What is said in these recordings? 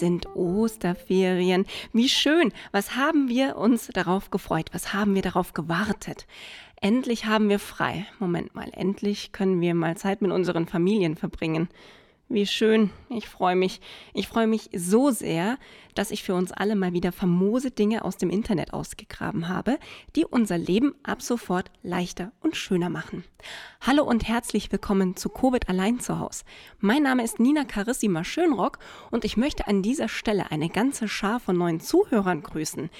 Sind Osterferien. Wie schön. Was haben wir uns darauf gefreut? Was haben wir darauf gewartet? Endlich haben wir frei. Moment mal, endlich können wir mal Zeit mit unseren Familien verbringen. Wie schön. Ich freue mich. Ich freue mich so sehr, dass ich für uns alle mal wieder famose Dinge aus dem Internet ausgegraben habe, die unser Leben ab sofort leichter und schöner machen. Hallo und herzlich willkommen zu Covid allein zu Haus. Mein Name ist Nina Carissima Schönrock und ich möchte an dieser Stelle eine ganze Schar von neuen Zuhörern grüßen.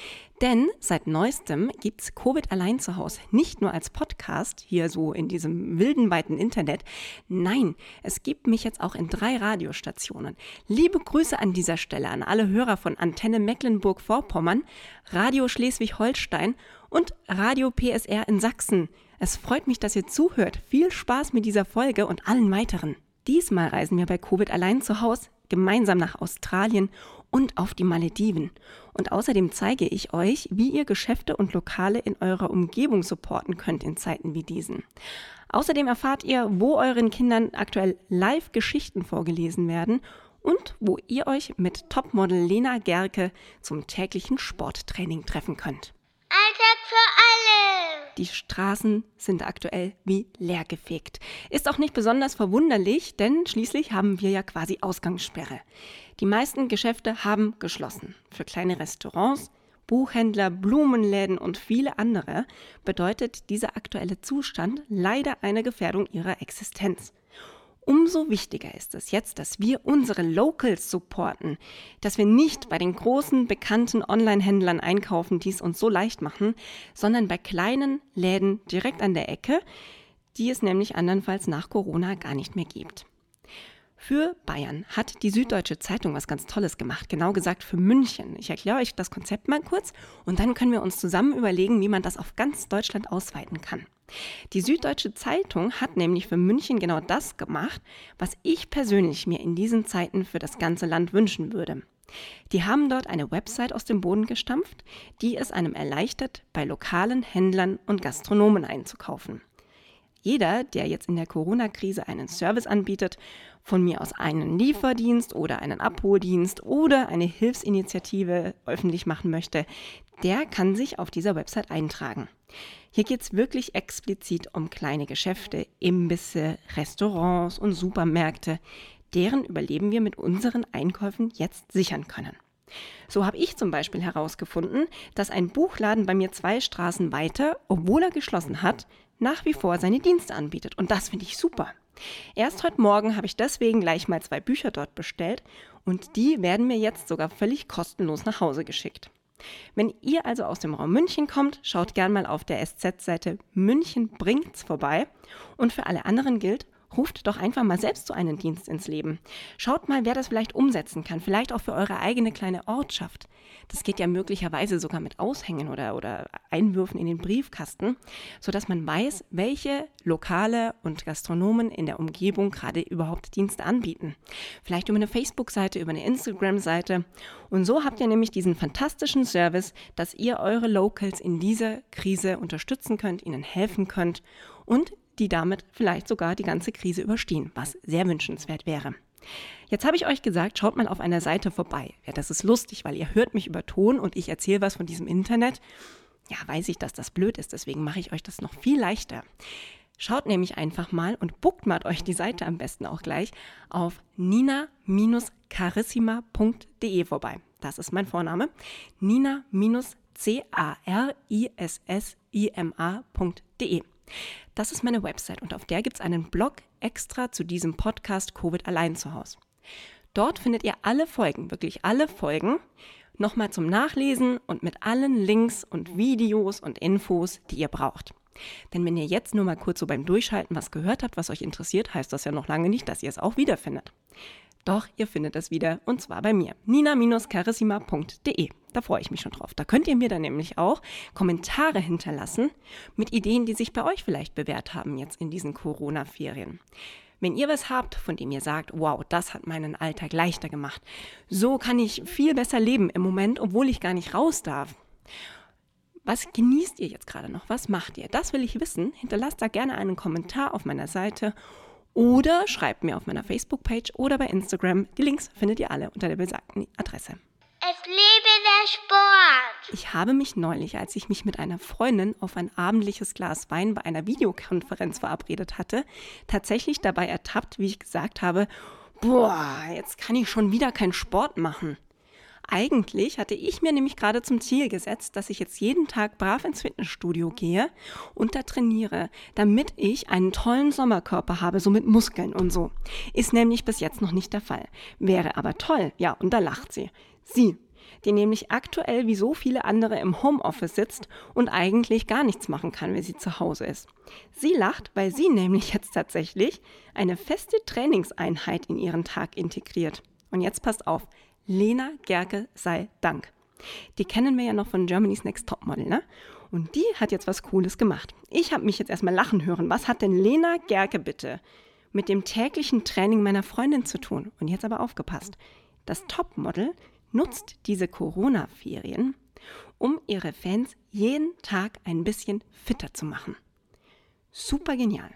Denn seit neuestem gibt's Covid allein zu Hause nicht nur als Podcast, hier so in diesem wilden, weiten Internet. Nein, es gibt mich jetzt auch in drei Radiostationen. Liebe Grüße an dieser Stelle an alle Hörer von Antenne Mecklenburg-Vorpommern, Radio Schleswig-Holstein und Radio PSR in Sachsen. Es freut mich, dass ihr zuhört. Viel Spaß mit dieser Folge und allen weiteren. Diesmal reisen wir bei Covid allein zu Hause gemeinsam nach Australien und auf die Malediven. Und außerdem zeige ich euch, wie ihr Geschäfte und Lokale in eurer Umgebung supporten könnt in Zeiten wie diesen. Außerdem erfahrt ihr, wo euren Kindern aktuell live Geschichten vorgelesen werden und wo ihr euch mit Topmodel Lena Gerke zum täglichen Sporttraining treffen könnt. Alltag für alle! Die Straßen sind aktuell wie leergefegt. Ist auch nicht besonders verwunderlich, denn schließlich haben wir ja quasi Ausgangssperre. Die meisten Geschäfte haben geschlossen. Für kleine Restaurants, Buchhändler, Blumenläden und viele andere bedeutet dieser aktuelle Zustand leider eine Gefährdung ihrer Existenz. Umso wichtiger ist es jetzt, dass wir unsere Locals supporten, dass wir nicht bei den großen, bekannten Online-Händlern einkaufen, die es uns so leicht machen, sondern bei kleinen Läden direkt an der Ecke, die es nämlich andernfalls nach Corona gar nicht mehr gibt. Für Bayern hat die Süddeutsche Zeitung was ganz Tolles gemacht, genau gesagt für München. Ich erkläre euch das Konzept mal kurz und dann können wir uns zusammen überlegen, wie man das auf ganz Deutschland ausweiten kann. Die Süddeutsche Zeitung hat nämlich für München genau das gemacht, was ich persönlich mir in diesen Zeiten für das ganze Land wünschen würde. Die haben dort eine Website aus dem Boden gestampft, die es einem erleichtert, bei lokalen Händlern und Gastronomen einzukaufen. Jeder, der jetzt in der Corona-Krise einen Service anbietet, von mir aus einen Lieferdienst oder einen Abholdienst oder eine Hilfsinitiative öffentlich machen möchte, der kann sich auf dieser Website eintragen. Hier geht es wirklich explizit um kleine Geschäfte, Imbisse, Restaurants und Supermärkte, deren Überleben wir mit unseren Einkäufen jetzt sichern können. So habe ich zum Beispiel herausgefunden, dass ein Buchladen bei mir zwei Straßen weiter, obwohl er geschlossen hat, nach wie vor seine Dienste anbietet. Und das finde ich super. Erst heute Morgen habe ich deswegen gleich mal zwei Bücher dort bestellt und die werden mir jetzt sogar völlig kostenlos nach Hause geschickt. Wenn ihr also aus dem Raum München kommt, schaut gern mal auf der SZ-Seite München bringt's vorbei. Und für alle anderen gilt, ruft doch einfach mal selbst so einen Dienst ins Leben. Schaut mal, wer das vielleicht umsetzen kann, vielleicht auch für eure eigene kleine Ortschaft. Das geht ja möglicherweise sogar mit Aushängen oder, oder Einwürfen in den Briefkasten, sodass man weiß, welche Lokale und Gastronomen in der Umgebung gerade überhaupt Dienste anbieten. Vielleicht über eine Facebook-Seite, über eine Instagram-Seite. Und so habt ihr nämlich diesen fantastischen Service, dass ihr eure Locals in dieser Krise unterstützen könnt, ihnen helfen könnt und die damit vielleicht sogar die ganze Krise überstehen, was sehr wünschenswert wäre. Jetzt habe ich euch gesagt, schaut mal auf einer Seite vorbei. Ja, das ist lustig, weil ihr hört mich über Ton und ich erzähle was von diesem Internet. Ja, weiß ich, dass das blöd ist, deswegen mache ich euch das noch viel leichter. Schaut nämlich einfach mal und bookmarkt euch die Seite am besten auch gleich auf nina-carissima.de vorbei. Das ist mein Vorname. nina-c-a-r-i-s-s-i-m-a.de. Das ist meine Website und auf der gibt es einen Blog extra zu diesem Podcast Covid allein zu Hause. Dort findet ihr alle Folgen, wirklich alle Folgen, nochmal zum Nachlesen und mit allen Links und Videos und Infos, die ihr braucht. Denn wenn ihr jetzt nur mal kurz so beim Durchschalten was gehört habt, was euch interessiert, heißt das ja noch lange nicht, dass ihr es auch wiederfindet. Doch ihr findet es wieder und zwar bei mir, nina-carissima.de. Da freue ich mich schon drauf. Da könnt ihr mir dann nämlich auch Kommentare hinterlassen mit Ideen, die sich bei euch vielleicht bewährt haben jetzt in diesen Corona-Ferien. Wenn ihr was habt, von dem ihr sagt, wow, das hat meinen Alltag leichter gemacht, so kann ich viel besser leben im Moment, obwohl ich gar nicht raus darf. Was genießt ihr jetzt gerade noch? Was macht ihr? Das will ich wissen. Hinterlasst da gerne einen Kommentar auf meiner Seite oder schreibt mir auf meiner Facebook-Page oder bei Instagram. Die Links findet ihr alle unter der besagten Adresse. Es lebe der Sport! Ich habe mich neulich, als ich mich mit einer Freundin auf ein abendliches Glas Wein bei einer Videokonferenz verabredet hatte, tatsächlich dabei ertappt, wie ich gesagt habe, boah, jetzt kann ich schon wieder keinen Sport machen. Eigentlich hatte ich mir nämlich gerade zum Ziel gesetzt, dass ich jetzt jeden Tag brav ins Fitnessstudio gehe und da trainiere, damit ich einen tollen Sommerkörper habe, so mit Muskeln und so. Ist nämlich bis jetzt noch nicht der Fall. Wäre aber toll, ja, und da lacht sie. Sie, die nämlich aktuell wie so viele andere im Homeoffice sitzt und eigentlich gar nichts machen kann, wenn sie zu Hause ist. Sie lacht, weil sie nämlich jetzt tatsächlich eine feste Trainingseinheit in ihren Tag integriert. Und jetzt passt auf, Lena Gerke sei Dank. Die kennen wir ja noch von Germany's Next Topmodel, ne? Und die hat jetzt was Cooles gemacht. Ich habe mich jetzt erstmal lachen hören. Was hat denn Lena Gerke bitte mit dem täglichen Training meiner Freundin zu tun? Und jetzt aber aufgepasst. Das Topmodel nutzt diese Corona-Ferien, um ihre Fans jeden Tag ein bisschen fitter zu machen. Super genial.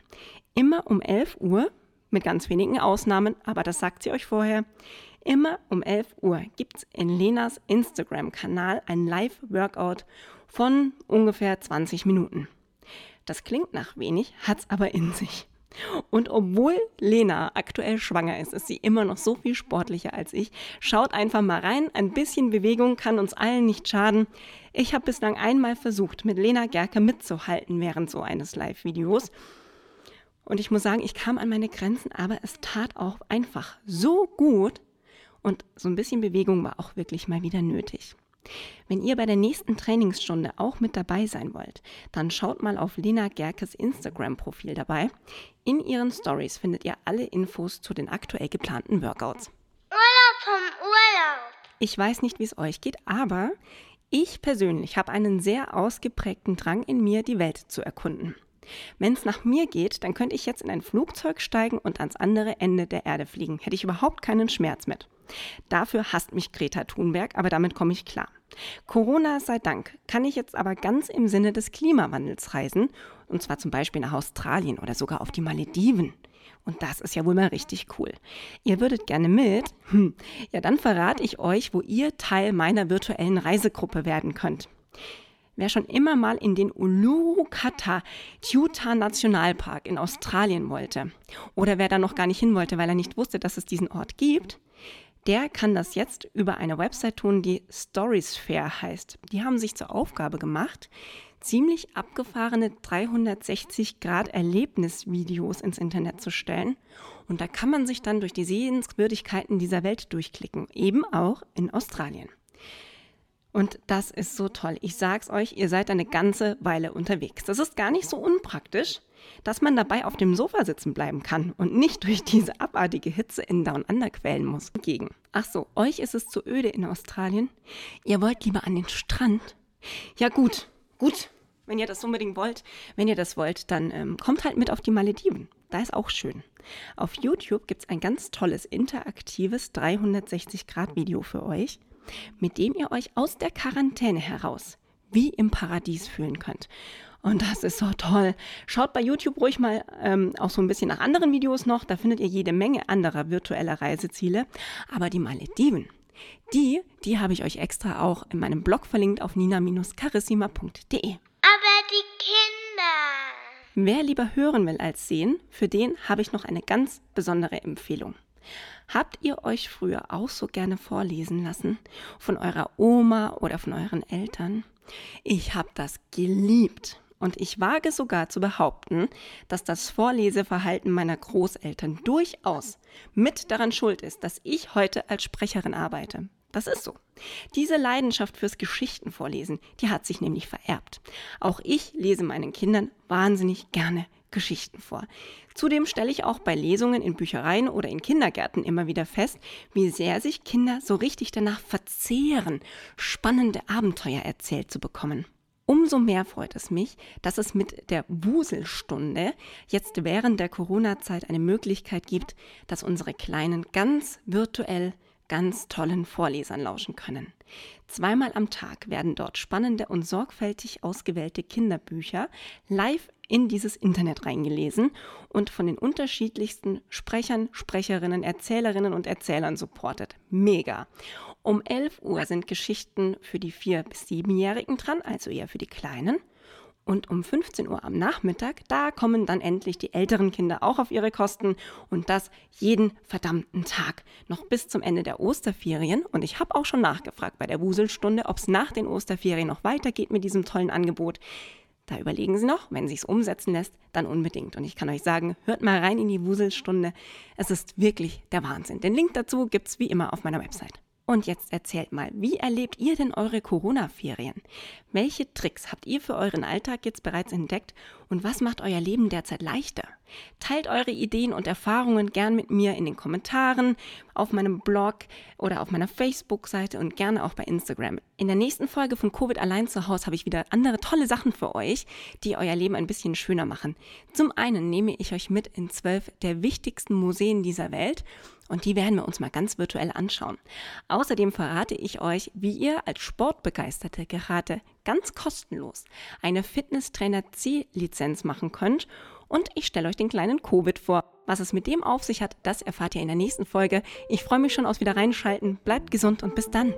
Immer um 11 Uhr, mit ganz wenigen Ausnahmen, aber das sagt sie euch vorher, Immer um 11 Uhr gibt es in Lenas Instagram-Kanal ein Live-Workout von ungefähr 20 Minuten. Das klingt nach wenig, hat es aber in sich. Und obwohl Lena aktuell schwanger ist, ist sie immer noch so viel sportlicher als ich. Schaut einfach mal rein, ein bisschen Bewegung kann uns allen nicht schaden. Ich habe bislang einmal versucht, mit Lena Gerke mitzuhalten während so eines Live-Videos. Und ich muss sagen, ich kam an meine Grenzen, aber es tat auch einfach so gut, und so ein bisschen Bewegung war auch wirklich mal wieder nötig. Wenn ihr bei der nächsten Trainingsstunde auch mit dabei sein wollt, dann schaut mal auf Lena Gerkes Instagram-Profil dabei. In ihren Stories findet ihr alle Infos zu den aktuell geplanten Workouts. Urlaub vom Urlaub! Ich weiß nicht, wie es euch geht, aber ich persönlich habe einen sehr ausgeprägten Drang in mir, die Welt zu erkunden. Wenn es nach mir geht, dann könnte ich jetzt in ein Flugzeug steigen und ans andere Ende der Erde fliegen. Hätte ich überhaupt keinen Schmerz mit. Dafür hasst mich Greta Thunberg, aber damit komme ich klar. Corona sei Dank kann ich jetzt aber ganz im Sinne des Klimawandels reisen, und zwar zum Beispiel nach Australien oder sogar auf die Malediven. Und das ist ja wohl mal richtig cool. Ihr würdet gerne mit? Hm. Ja, dann verrate ich euch, wo ihr Teil meiner virtuellen Reisegruppe werden könnt. Wer schon immer mal in den Uluru Kata Tjuta Nationalpark in Australien wollte oder wer da noch gar nicht hin wollte, weil er nicht wusste, dass es diesen Ort gibt, der kann das jetzt über eine Website tun, die Storysphere heißt. Die haben sich zur Aufgabe gemacht, ziemlich abgefahrene 360 Grad Erlebnisvideos ins Internet zu stellen. Und da kann man sich dann durch die Sehenswürdigkeiten dieser Welt durchklicken, eben auch in Australien. Und das ist so toll. Ich sag's euch, ihr seid eine ganze Weile unterwegs. Das ist gar nicht so unpraktisch, dass man dabei auf dem Sofa sitzen bleiben kann und nicht durch diese abartige Hitze in Down Under quälen muss. Gegen. Ach so, euch ist es zu öde in Australien. Ihr wollt lieber an den Strand. Ja gut, gut. Wenn ihr das unbedingt wollt, wenn ihr das wollt, dann ähm, kommt halt mit auf die Malediven. Da ist auch schön. Auf YouTube gibt es ein ganz tolles interaktives 360-Grad-Video für euch mit dem ihr euch aus der Quarantäne heraus wie im Paradies fühlen könnt. Und das ist so toll. Schaut bei YouTube ruhig mal ähm, auch so ein bisschen nach anderen Videos noch. Da findet ihr jede Menge anderer virtueller Reiseziele. Aber die Malediven, die, die habe ich euch extra auch in meinem Blog verlinkt auf nina-carissima.de. Aber die Kinder. Wer lieber hören will als sehen, für den habe ich noch eine ganz besondere Empfehlung. Habt ihr euch früher auch so gerne vorlesen lassen? Von eurer Oma oder von euren Eltern? Ich habe das geliebt. Und ich wage sogar zu behaupten, dass das Vorleseverhalten meiner Großeltern durchaus mit daran schuld ist, dass ich heute als Sprecherin arbeite. Das ist so. Diese Leidenschaft fürs Geschichtenvorlesen, die hat sich nämlich vererbt. Auch ich lese meinen Kindern wahnsinnig gerne Geschichten vor. Zudem stelle ich auch bei Lesungen in Büchereien oder in Kindergärten immer wieder fest, wie sehr sich Kinder so richtig danach verzehren, spannende Abenteuer erzählt zu bekommen. Umso mehr freut es mich, dass es mit der Wuselstunde jetzt während der Corona-Zeit eine Möglichkeit gibt, dass unsere Kleinen ganz virtuell ganz tollen Vorlesern lauschen können. Zweimal am Tag werden dort spannende und sorgfältig ausgewählte Kinderbücher live in dieses Internet reingelesen und von den unterschiedlichsten Sprechern, Sprecherinnen, Erzählerinnen und Erzählern supportet. Mega. Um 11 Uhr sind Geschichten für die 4- bis 7-Jährigen dran, also eher für die Kleinen. Und um 15 Uhr am Nachmittag, da kommen dann endlich die älteren Kinder auch auf ihre Kosten und das jeden verdammten Tag, noch bis zum Ende der Osterferien. Und ich habe auch schon nachgefragt bei der Wuselstunde, ob es nach den Osterferien noch weitergeht mit diesem tollen Angebot. Da überlegen Sie noch, wenn sich's umsetzen lässt, dann unbedingt. Und ich kann euch sagen, hört mal rein in die Wuselstunde. Es ist wirklich der Wahnsinn. Den Link dazu gibt's wie immer auf meiner Website. Und jetzt erzählt mal, wie erlebt ihr denn eure Corona-Ferien? Welche Tricks habt ihr für euren Alltag jetzt bereits entdeckt und was macht euer Leben derzeit leichter? Teilt eure Ideen und Erfahrungen gern mit mir in den Kommentaren, auf meinem Blog oder auf meiner Facebook-Seite und gerne auch bei Instagram. In der nächsten Folge von Covid allein zu Hause habe ich wieder andere tolle Sachen für euch, die euer Leben ein bisschen schöner machen. Zum einen nehme ich euch mit in zwölf der wichtigsten Museen dieser Welt und die werden wir uns mal ganz virtuell anschauen. Außerdem verrate ich euch, wie ihr als Sportbegeisterte gerade ganz kostenlos eine Fitnesstrainer C-Lizenz machen könnt und ich stelle euch den kleinen Covid vor. Was es mit dem auf sich hat, das erfahrt ihr in der nächsten Folge. Ich freue mich schon aufs Wieder reinschalten. Bleibt gesund und bis dann.